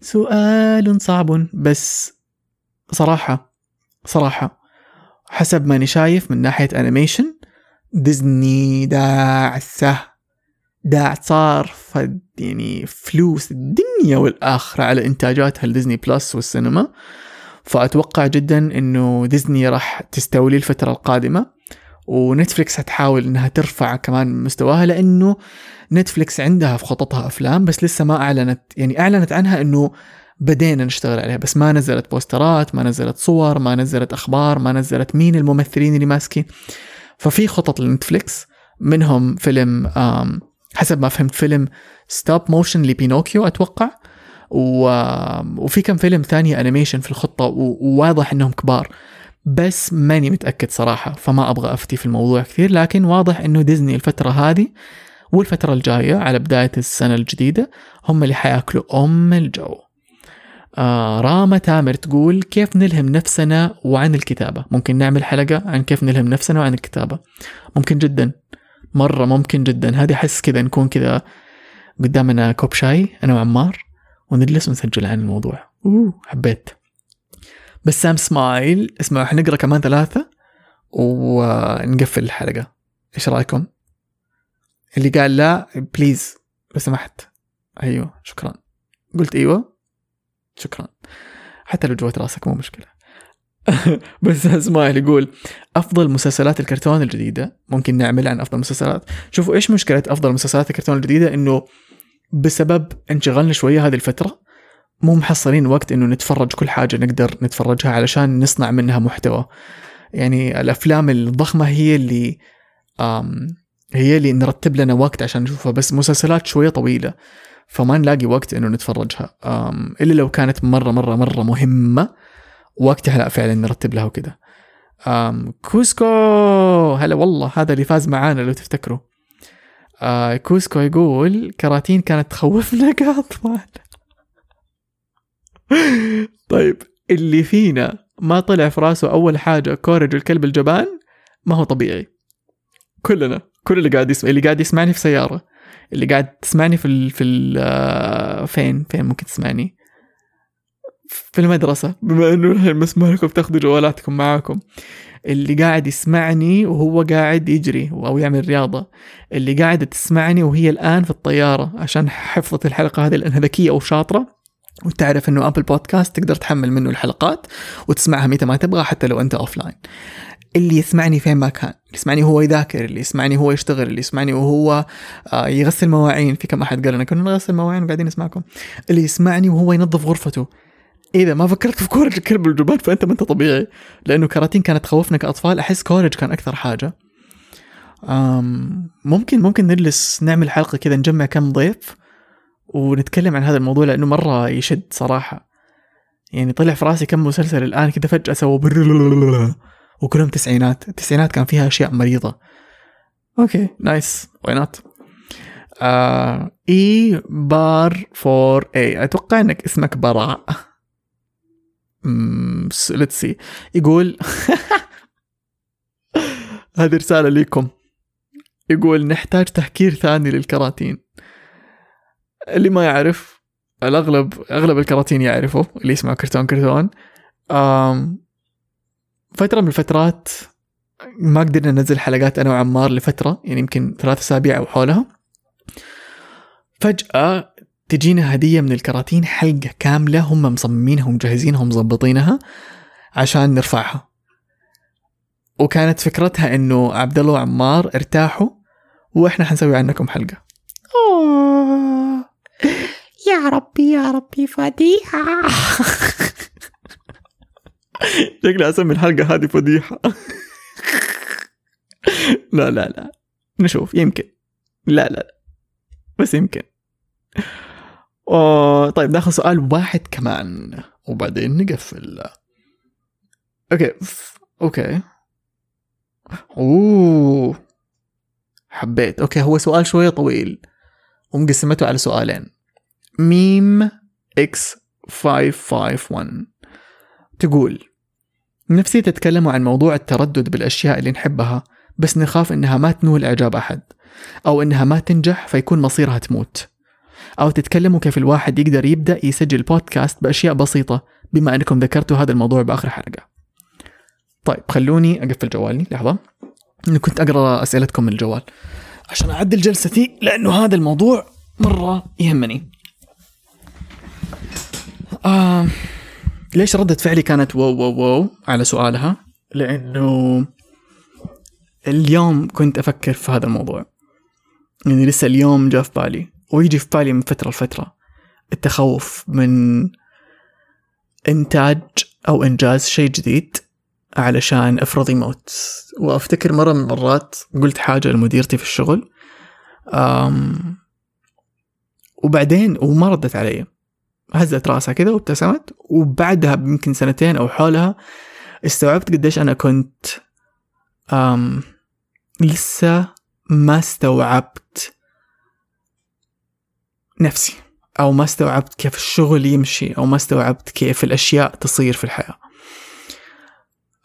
سؤال صعب بس صراحة صراحة حسب ماني شايف من ناحية animation Disney داعسة. داعسة يعني فلوس الدنيا والآخرة على إنتاجاتها ال Disney Plus والسينما. فأتوقع جدا إنه ديزني راح تستولي الفترة القادمة و Netflix هتحاول إنها ترفع كمان مستواها لأنه Netflix عندها في خططها أفلام بس لسه ما أعلنت يعني أعلنت عنها إنه بدينا نشتغل عليها بس ما نزلت بوسترات ما نزلت صور ما نزلت أخبار ما نزلت مين الممثلين اللي ماسكين. ففي خطط ل Netflix منهم فيلم حسب ما فهمت فيلم stop motion لبينوكيو أتوقع. و... وفي كم فيلم ثانية animation في الخطة وواضح إنهم كبار. بس ماني متأكد صراحة فما أبغى أفتي في الموضوع كثير. لكن واضح إنه ديزني الفترة هذه والفترة الجاية على بداية السنة الجديدة هم اللي حيأكلوا أم الجو. آه راما تامر تقول كيف نلهم نفسنا وعن الكتابة؟ ممكن نعمل حلقة عن كيف نلهم نفسنا وعن الكتابة. ممكن جدا. مرة ممكن جدا. هذه أحس كذا نكون كذا قدامنا كوب شاي أنا وعمار ونجلس ونسجل عن الموضوع. أوه حبيت. بسام سمايل اسمعوا حنقرا كمان ثلاثة ونقفل الحلقة. إيش رأيكم؟ اللي قال لا please لو سمحت. أيوه شكرا. قلت أيوه شكرا. حتى لو جوات راسك مو مشكلة. بس اسماعيل يقول أفضل مسلسلات الكرتون الجديدة ممكن نعمل عن أفضل مسلسلات. شوفوا إيش مشكلة أفضل مسلسلات الكرتون الجديدة؟ إنه بسبب انشغلنا شوية هذه الفترة مو محصلين وقت إنه نتفرج كل حاجة نقدر نتفرجها علشان نصنع منها محتوى. يعني الأفلام الضخمة هي اللي هي اللي نرتب لنا وقت عشان نشوفها بس مسلسلات شوية طويلة فما نلاقي وقت إنه نتفرجها. إلا لو كانت مرة مرة مرة مهمة. وقتها لا فعلا نرتب لها وكذا كوسكو! هلا والله هذا اللي فاز معانا لو تفتكروا. آه كوسكو يقول كراتين كانت تخوفنا كاطفال طيب اللي فينا ما طلع في راسه أول حاجة Courage الكلب الجبان ما هو طبيعي. كلنا كل اللي قاعد يسمع اللي قاعد يسمعني في سيارة اللي قاعد تسمعني في ال... في ال... آه، فين فين ممكن تسمعني؟ في المدرسة بما إنه الحين مسموح لكم تاخذوا جوالاتكم معاكم. اللي قاعد يسمعني وهو قاعد يجري أو يعمل رياضة. اللي قاعدة تسمعني وهي الآن في الطيارة عشان حفظت الحلقة هذه لأنها ذكية وشاطرة. وتعرف إنه Apple Podcast تقدر تحمل منه الحلقات وتسمعها متى ما تبغى حتى لو أنت offline اللي يسمعني فين ما كان اللي يسمعني هو يذاكر اللي يسمعني هو يشتغل اللي يسمعني وهو آه، يغسل مواعين. في كم أحد قال لنا كنا نغسل مواعين وقاعدين نسمعكم. اللي يسمعني وهو ينظف غرفته. اذا ما فكرت في Courage الكلب والجبان فانت ما انت طبيعي لأنه كراتين كانت تخوفنا كاطفال احس Courage كان أكثر حاجة ممكن ممكن نجلس نعمل حلقه كذا نجمع كم ضيف ونتكلم عن هذا الموضوع لأنه مره يشد صراحة يعني طلع في راسي كم مسلسل الان كذا فجاه سووا وكلهم تسعينات التسعينات كان فيها اشياء مريضه okay nice why not A bar four A أتوقع انك اسمك براء let's see يقول هذه رسالة لكم يقول نحتاج تهكير ثاني للكراتين. اللي ما يعرف الأغلب أغلب الكراتين يعرفوا اللي يسمع كرتون كرتون. آم فترة من الفترات ما قدرنا ننزل حلقات أنا وعمار لفترة يعني يمكن ثلاث أسابيع أو حولها. فجأة تجينا هدية من الكراتين حلقة كاملة هم مصممينها ومجهزينها ومظبطينها عشان نرفعها. وكانت فكرتها إنه عبد الله وعمار ارتاحوا وإحنا حنسوي عنكم حلقة. أوه. يا ربي يا ربي فضيحة شكلي أسمي الحلقة هذه فضيحة لا لا لا. نشوف يمكن. لا لا لا. بس يمكن. طيب ناخذ سؤال واحد كمان وبعدين نقفل. okay okay. أوه حبيت. okay هو سؤال شوية طويل ومقسمته على سؤالين. ميم إكس 551 تقول نفسي تتكلموا عن موضوع التردد بالأشياء اللي نحبها بس نخاف إنها ما تنول اعجاب أحد أو إنها ما تنجح فيكون مصيرها تموت. أو تتكلموا كيف الواحد يقدر يبدأ يسجل بودكاست بأشياء بسيطة بما أنكم ذكرتوا هذا الموضوع بآخر حلقة. طيب خلوني أقفل جوالي لحظة. أنا كنت أقرأ أسئلتكم من الجوال. عشان أعدل جلستي لأنه هذا الموضوع مرة يهمني. آه ليش ردة فعلي كانت واو واو واو على سؤالها؟ لأنه اليوم كنت أفكر في هذا الموضوع. يعني لسه اليوم جاء في بالي. ويجي في بالي من فترة لفترة التخوف من إنتاج أو إنجاز شيء جديد علشان أفرض يموت. وأفتكر مرة من المرات قلت حاجة لمديرتي في الشغل أم وبعدين وما ردت علي. هزت راسها كذا وابتسمت وبعدها يمكن سنتين أو حولها استوعبت قديش أنا كنت أم لسه ما استوعبت نفسي أو ما استوعبت كيف الشغل يمشي أو ما استوعبت كيف الأشياء تصير في الحياة.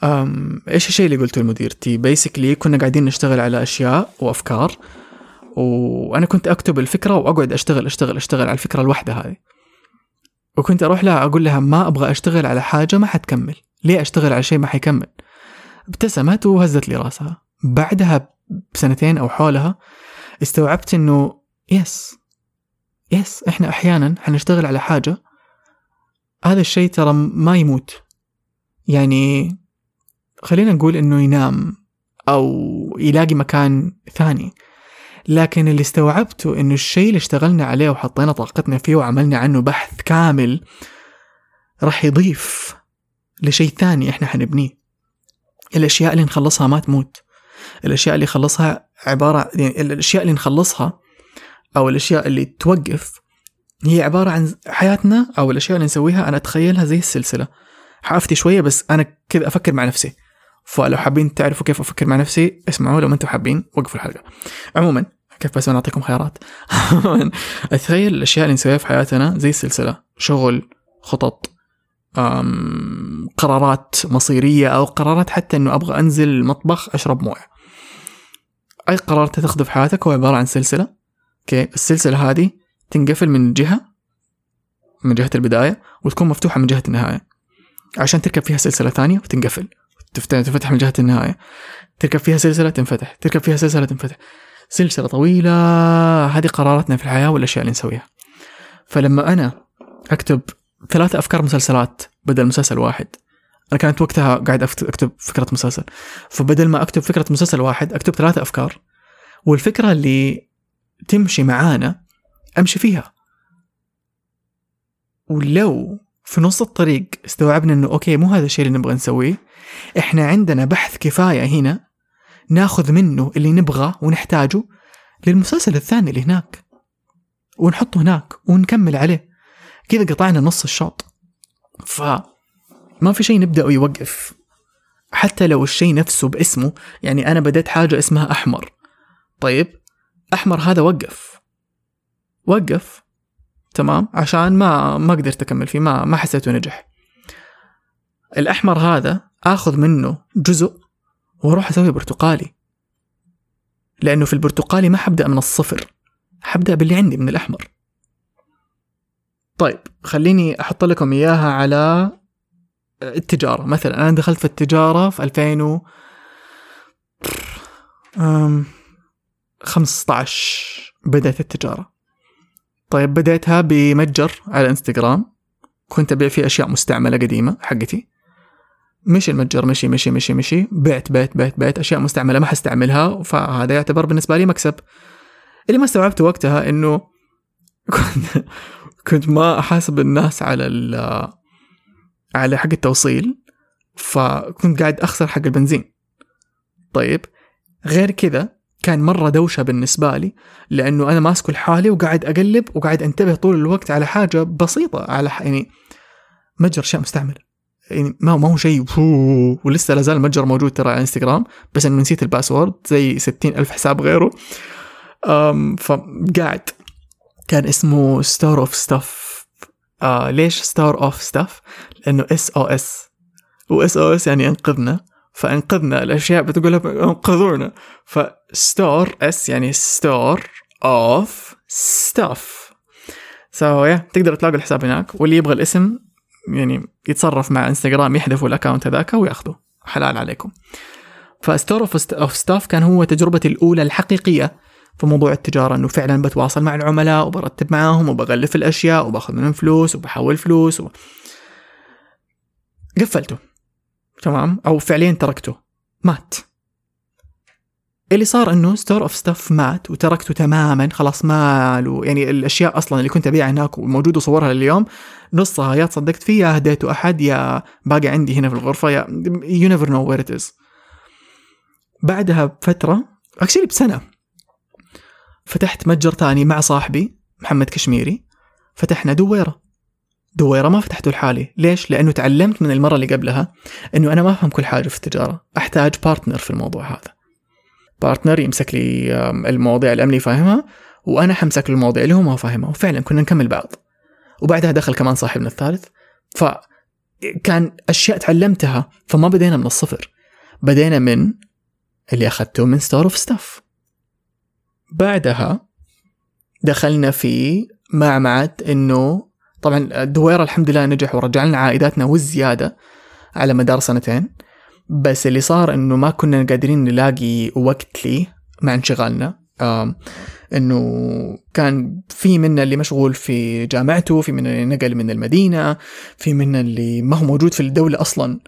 أم إيش الشيء اللي قلته لمديرتي؟ basically كنا قاعدين نشتغل على أشياء وأفكار وأنا كنت أكتب الفكرة وأقعد أشتغل أشتغل أشتغل على الفكرة الواحدة هذه. وكنت أروح لها أقول لها ما أبغى أشتغل على حاجة ما حتكمل. ليه أشتغل على شيء ما حيكمل؟ ابتسمت وهزت لي راسها. بعدها بسنتين أو حولها استوعبت إنه yes yes إحنا أحيانا حنشتغل على حاجة هذا الشيء ترى ما يموت. يعني خلينا نقول إنه ينام أو يلاقي مكان ثاني. لكن اللي استوعبته إنه الشيء اللي اشتغلنا عليه وحطينا طاقتنا فيه وعملنا عنه بحث كامل راح يضيف لشيء ثاني إحنا حنبنيه. الأشياء اللي نخلصها ما تموت. الأشياء اللي نخلصها عبارة يعني الأشياء اللي نخلصها أو الأشياء اللي توقف هي عبارة عن حياتنا أو الأشياء اللي نسويها. أنا أتخيلها زي السلسلة. حأفتي شوية بس أنا كذا أفكر مع نفسي. فلو حابين تعرفوا كيف أفكر مع نفسي اسمعوا لو ما أنتم حابين وقفوا الحلقة. عموما كيف بس أنا أعطيكم خيارات؟ أتخيل الأشياء اللي نسويها في حياتنا زي السلسلة. شغل خطط أم قرارات مصيرية أو قرارات حتى إنه أبغى أنزل المطبخ أشرب موية. أي قرار تاخذه في حياتك هو عبارة عن سلسلة. أوكي السلسلة هذه تنقفل من جهة من جهة البداية وتكون مفتوحة من جهة النهاية. عشان تركب فيها سلسلة ثانية وتنقفل. تنفتح من جهة النهاية. تركب فيها سلسلة تنفتح. تركب فيها سلسلة تنفتح. سلسلة طويلة. هذه قراراتنا في الحياة والأشياء اللي نسويها. فلما أنا أكتب ثلاثة أفكار مسلسلات بدل مسلسل واحد أنا كانت وقتها قاعد أكتب فكرة مسلسل. فبدل ما أكتب فكرة مسلسل واحد أكتب ثلاثة أفكار. والفكرة اللي تمشي معانا أمشي فيها. ولو في نص الطريق استوعبنا إنه أوكي مو هذا الشيء اللي نبغى نسويه. إحنا عندنا بحث كفاية هنا ناخذ منه اللي نبغاه ونحتاجه للمسلسل الثاني اللي هناك. ونحطه هناك ونكمل عليه. كذا قطعنا نص الشوط. ف ما في شيء نبدأ ويوقف. حتى لو الشيء نفسه باسمه يعني أنا بديت حاجة اسمها أحمر. طيب؟ أحمر هذا وقف. وقف. تمام؟ عشان ما ما قدرت أكمل فيه ما ما حسيته نجح. الأحمر هذا آخذ منه جزء وأروح أسوي برتقالي. لأنه في البرتقالي ما حبدأ من الصفر حبدأ باللي عندي من الأحمر. طيب خليني أحط لكم إياها على التجارة. مثلا أنا دخلت في التجارة في 2000 و 15 بدأت التجارة. طيب بديتها بمتجر على إنستغرام. كنت أبيع فيه أشياء مستعملة قديمة حقتي. مشي المتجر مشي مشي مشي مشي. بعت بعت بعت بعت. أشياء مستعملة ما حستعملها فهذا يعتبر بالنسبة لي مكسب. اللي ما استوعبته وقتها إنه كنت كنت ما أحاسب الناس على على حق التوصيل فكنت قاعد أخسر حق البنزين. طيب غير كذا كان مرة دوشة بالنسبة لي لأنه أنا ماسكه لحالي وقاعد أقلب وقاعد أنتبه طول الوقت على حاجة بسيطة على يعني متجر أشياء مستعملة يعني ما ما هو شيء ولسه لازال المتجر موجود ترى على إنستغرام بس إنه نسيت ال password زي ستين ألف حساب غيره. أم فقاعد. كان اسمه Store of Stuff ليش Store of Stuff لأنه SOS و SOS يعني انقذنا فأنقذنا. الأشياء بتقول أنقذونا. ف Store S يعني Store of Stuff so yeah تقدروا تلاقوا الحساب هناك. واللي يبغى الاسم يعني يتصرف مع انستغرام يحذفوا ال account هذاك وياخذه. حلال عليكم. ف Store of Stuff كان هو تجربتي الأولى الحقيقية في موضوع التجارة إنه فعلا بتواصل مع العملاء وبرتب معاهم وبغلف الأشياء وباخذ منهم فلوس وبحول فلوس و... قفلته. تمام؟ أو فعليا تركته. مات. اللي صار إنه Store of Stuff مات وتركته تماما خلاص ما له يعني الأشياء أصلا اللي كنت أبيعها هناك وموجود وصورها لليوم نصها يا تصدقت فيه يا هديته أحد يا باقي عندي هنا في الغرفة يا you never know where it is بعدها بفترة actually بسنة فتحت متجر ثاني مع صاحبي محمد كشميري فتحنا دويرة. دويرة ما فتحته لحالي. ليش؟ لأنه تعلمت من المرة اللي قبلها إنه أنا ما أفهم كل حاجة في التجارة. أحتاج partner في الموضوع هذا. partner يمسك لي المواضيع اللي فاهمها وأنا حمسك المواضيع اللي هو ما فاهمها. وفعلا كنا نكمل بعض. وبعدها دخل كمان صاحبنا الثالث. فكان أشياء تعلمتها فما بدينا من الصفر. بدينا من اللي أخذته من Store of Stuff بعدها دخلنا في معمعة إنه طبعا الدويرة الحمد لله نجح ورجع لنا عائداتنا والزيادة على مدار سنتين. بس اللي صار إنه ما كنا قادرين نلاقي وقت لي مع انشغالنا. إنه كان في منا اللي مشغول في جامعته في منا اللي نقل من المدينة في منا اللي ما هو موجود في الدولة أصلا.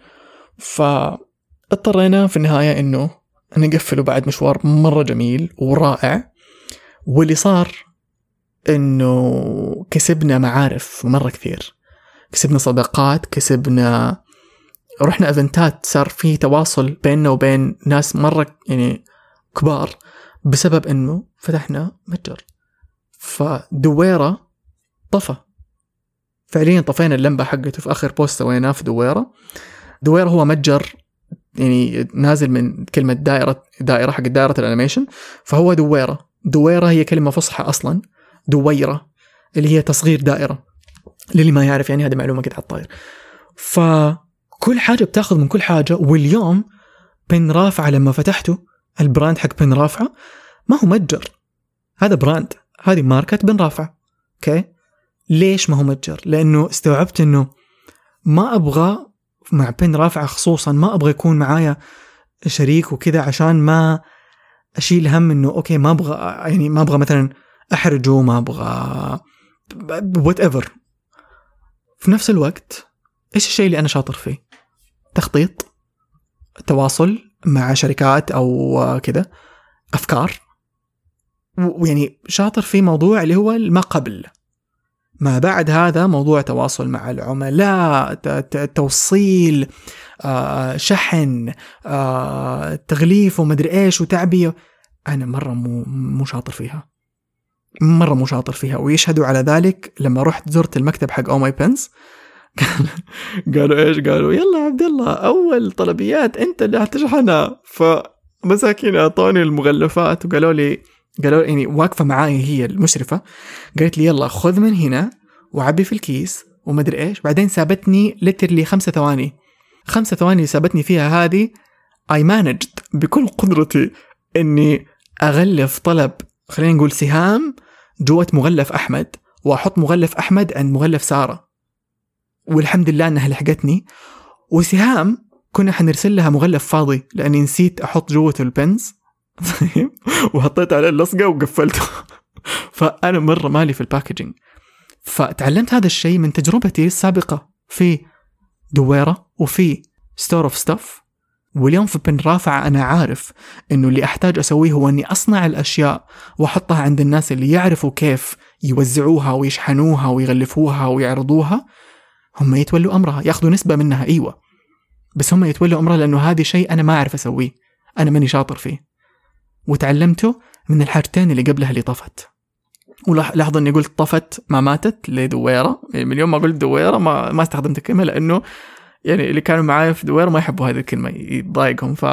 فاضطرينا في النهاية إنه نقفله بعد مشوار مرة جميل ورائع. واللي صار إنه كسبنا معارف مرة كثير. كسبنا صداقات كسبنا رحنا إيفنتات صار في تواصل بيننا وبين ناس مرة يعني كبار بسبب إنه فتحنا متجر. فدويرة طفى. فعليا طفينا اللمبة حقته في آخر post سويناه في دويرة. دويرة هو متجر يعني نازل من كلمة دائرة دائرة حق دائرة ال animation. فهو دويرة. دويرة هي كلمة فصحى أصلا. دويرة اللي هي تصغير دائرة. للي ما يعرف يعني هذه معلومة كده على الطاير فكل حاجة بتاخذ من كل حاجة واليوم بن رافعة لما فتحته. ال brand حق بن رافعة ما هو متجر. هذا brand هذه ماركة بن رافعة okay؟ ليش ما هو متجر؟ لأنه استوعبت إنه ما أبغى مع بن رافعة خصوصا ما أبغى يكون معايا شريك وكذا عشان ما أشيل هم إنه okay ما أبغى يعني ما أبغى مثلا أحرجه ما أبغى whatever في نفس الوقت إيش الشيء اللي أنا شاطر فيه؟ تخطيط تواصل مع شركات أو كذا أفكار. ويعني شاطر في موضوع اللي هو ما قبل. ما بعد هذا موضوع تواصل مع العملاء توصيل شحن تغليف ومدري إيش وتعبئه أنا مرة مو مو شاطر فيها. مرة مو شاطر فيها. ويشهدوا على ذلك لما رحت زرت المكتب حق أو ماي بنز قالوا إيش؟ قالوا يلا عبد الله أول طلبيات أنت اللي هتشحنها فمساكين أعطوني المغلفات وقالوا لي قالوا لي يعني واقفة معاي هي المشرفة. قالت لي يلا خذ من هنا وعبي في الكيس ومدري إيش. بعدين سابتني لترلي خمسة ثواني. خمسة ثواني اللي سابتني فيها هذه اي مانجد بكل قدرتي إني أغلف طلب خلينا نقول سهام جوة مغلف أحمد وأحط مغلف أحمد عند مغلف سارة. والحمد لله إنها لحقتني. وسهام كنا حنرسل لها مغلف فاضي لأني نسيت أحط جوته ال pins. طيب. وحطيت عليه اللصقة وقفلته. فأنا مره مالي في ال packaging. فتعلمت هذا الشيء من تجربتي السابقة في دويرة وفي Store of Stuff واليوم في بن رافعة أنا عارف إنه اللي أحتاج أسويه هو إني أصنع الأشياء وأحطها عند الناس اللي يعرفوا كيف يوزعوها ويشحنوها ويغلفوها ويعرضوها هم يتولوا أمرها ياخذوا نسبة منها أيوه. بس هم يتولوا أمرها لأنه هذا شيء أنا ما أعرف أسويه أنا ماني شاطر فيه. وتعلمته من الحاجتين اللي قبلها اللي طفت. ولاحظوا إني قلت طفت ما ماتت لدويرة. يعني من يوم ما قلت دويرة ما ما استخدمت الكلمة لأنه يعني اللي كانوا معايا في دويرة ما يحبوا هذه الكلمة يضايقهم. ف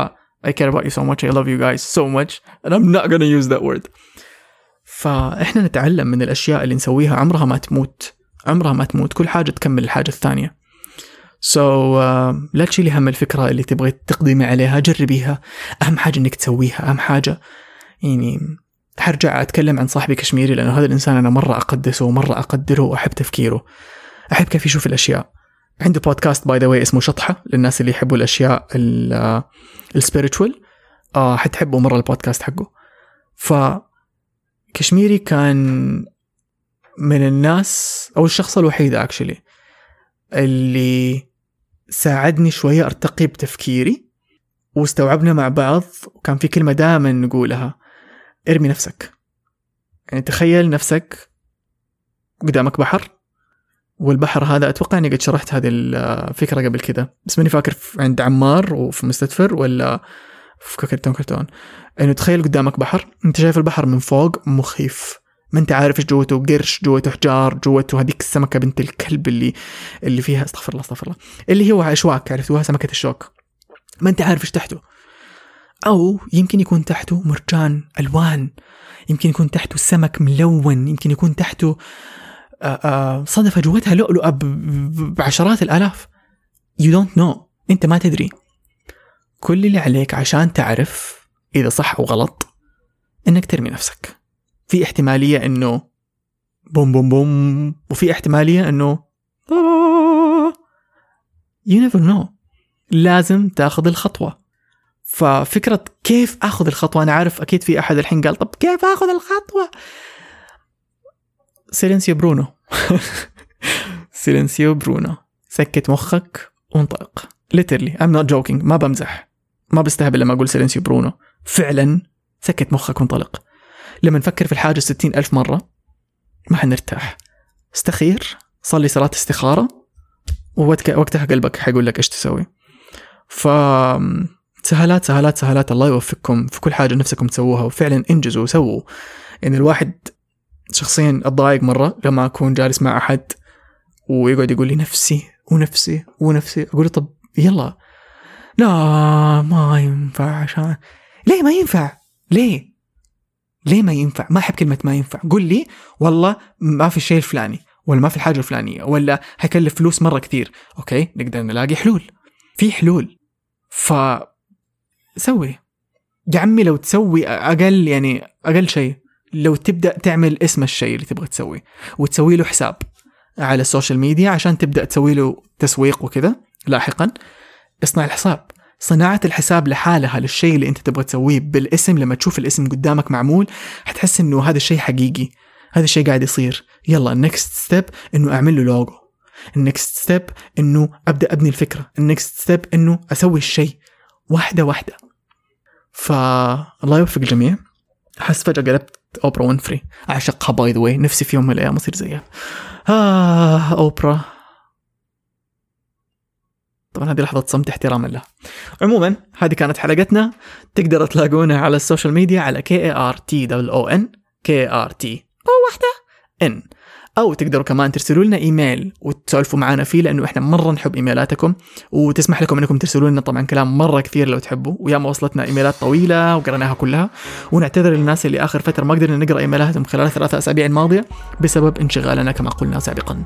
I care about you so much. I love you guys so much. And I'm not gonna use that word. فاحنا نتعلم من الأشياء اللي نسويها. عمرها ما تموت. عمرها ما تموت. كل حاجة تكمل الحاجة الثانية. سو so, uh, لا تشيلي هم الفكرة اللي تبغي تقدمي عليها. جربيها. أهم حاجة إنك تسويها. أهم حاجة. يعني حرجع أتكلم عن صاحبي كشميري لأنه هذا الإنسان أنا مرة أقدسه ومرة أقدره وأحب تفكيره. أحب كيف يشوف الأشياء. عنده بودكاست by the way اسمه شطحة للناس اللي يحبوا الأشياء ال spiritual آه حتحبوا مرة البودكاست حقه. ف كشميري كان من الناس أو الشخص الوحيد actually اللي ساعدني شوية أرتقي بتفكيري واستوعبنا مع بعض وكان في كلمة دائما نقولها ارمي نفسك. يعني تخيل نفسك قدامك بحر والبحر هذا أتوقع إني قد شرحت هذه الفكرة قبل كذا بس ماني فاكر عند عمار وفي مستدفر ولا في كرتون كرتون. إنه تخيل قدامك بحر أنت شايف البحر من فوق مخيف. ما أنت عارف إيش جوته قرش جوته حجار جوته هذيك السمكة بنت الكلب اللي اللي فيها أستغفر الله أستغفر الله. اللي هو اشواك عرفتوها؟ سمكة الشوك. ما أنت عارف إيش تحته. أو يمكن يكون تحته مرجان ألوان. يمكن يكون تحته سمك ملون. يمكن يكون تحته صدفه جوتها لؤلؤة بعشرات الآلاف. You don't know. أنت ما تدري. كل اللي عليك عشان تعرف إذا صح أو غلط إنك ترمي نفسك. في احتمالية إنه بوم بوم بوم. وفي احتمالية إنه you never know. لازم تاخذ الخطوة. ففكرة كيف آخذ الخطوة أنا عارف أكيد في أحد الحين قال طب كيف آخذ الخطوة؟ silenzio Bruno silenzio Bruno سكت مخك وانطلق. Literally. I'm not joking. ما بمزح. ما بستهبل لما أقول silenzio Bruno فعلا سكت مخك وانطلق. لما نفكر في الحاجة ستين ألف مرة ما حنرتاح. استخير صلي صلاة استخارة ووقتها قلبك حيقول لك إيش تسوي. ف سهالات سهالات سهالات الله يوفقكم في كل حاجة نفسكم تسووها وفعلا انجزوا وسووا. يعني الواحد شخصيا أتضايق مرة لما أكون جالس مع أحد ويقعد يقول لي نفسي ونفسي ونفسي. أقول له طب يلا. لا ما ينفع عشان ليه ما ينفع؟ ليه؟ ليه ما ينفع؟ ما أحب كلمة ما ينفع. قل لي والله ما في الشيء الفلاني ولا ما في الحاجة الفلانية ولا حيكلف فلوس مرة كثير. okay نقدر نلاقي حلول. في حلول. ف سوي. يا عمي لو تسوي أقل يعني أقل شيء. لو تبدأ تعمل اسم الشيء اللي تبغى تسويه وتسوي له حساب على ال social media عشان تبدأ تسوي له تسويق وكذا لاحقا. اصنع الحساب. صناعة الحساب لحالها للشيء اللي انت تبغى تسويه بالاسم لما تشوف الاسم قدامك معمول حتحس إنه هذا الشيء حقيقي. هذا الشيء قاعد يصير. يلا ال next step إنه أعمل له لوجو ال next step إنه أبدأ أبني الفكرة. ال next step إنه أسوي الشيء. واحدة واحدة. فالله يوفق الجميع أحس فجأة قلبت أوبرا وينفري. أعشقها by the way نفسي في يوم من الأيام أصير زيها. آه أوبرا. طبعا هذه لحظة صمت احتراما له عموما هذه كانت حلقتنا. تقدروا تلاقونا على ال social media على K A R T double O N K R T O واحدة N أو تقدروا كمان ترسلوا لنا إيميل وتسولفوا معنا فيه لأنه إحنا مرة نحب إيميلاتكم وتسمح لكم إنكم ترسلوا لنا طبعا كلام مرة كثير لو تحبوا. وياما وصلتنا إيميلات طويلة وقريناها كلها. ونعتذر للناس اللي آخر فترة ما قدرنا نقرأ إيميلاتهم خلال الثلاث أسابيع الماضية بسبب انشغالنا كما قلنا سابقا.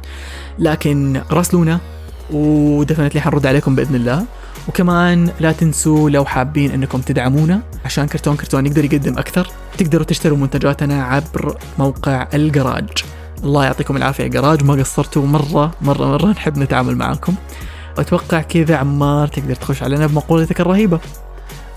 لكن راسلونا و definitely حنرد عليكم بإذن الله. وكمان لا تنسوا لو حابين إنكم تدعمونا عشان كرتون كرتون يقدر يقدم أكثر تقدروا تشتروا منتجاتنا عبر موقع الجراج. الله يعطيكم العافية يا جراج. ما قصرتوا مرة مرة مرة. نحب نتعامل معاكم. واتوقع كذا عمار تقدر تخش علينا بمقولتك الرهيبة.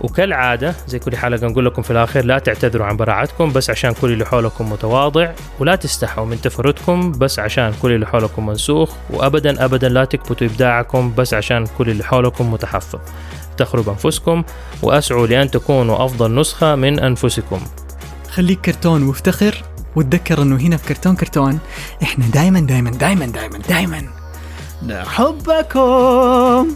وكالعادة زي كل حلقة نقول لكم في الآخر لا تعتذروا عن براعتكم بس عشان كل اللي حولكم متواضع ولا تستحوا من تفردكم بس عشان كل اللي حولكم منسوخ وأبدا أبدا لا تكبتوا إبداعكم بس عشان كل اللي حولكم متحفظ. افتخروا بأنفسكم وأسعوا لأن تكونوا أفضل نسخة من أنفسكم. خليك كرتون وافتخر وتذكر إنه هنا في كرتون كرتون إحنا دايما دايما دايما دايما دايما نحبكم.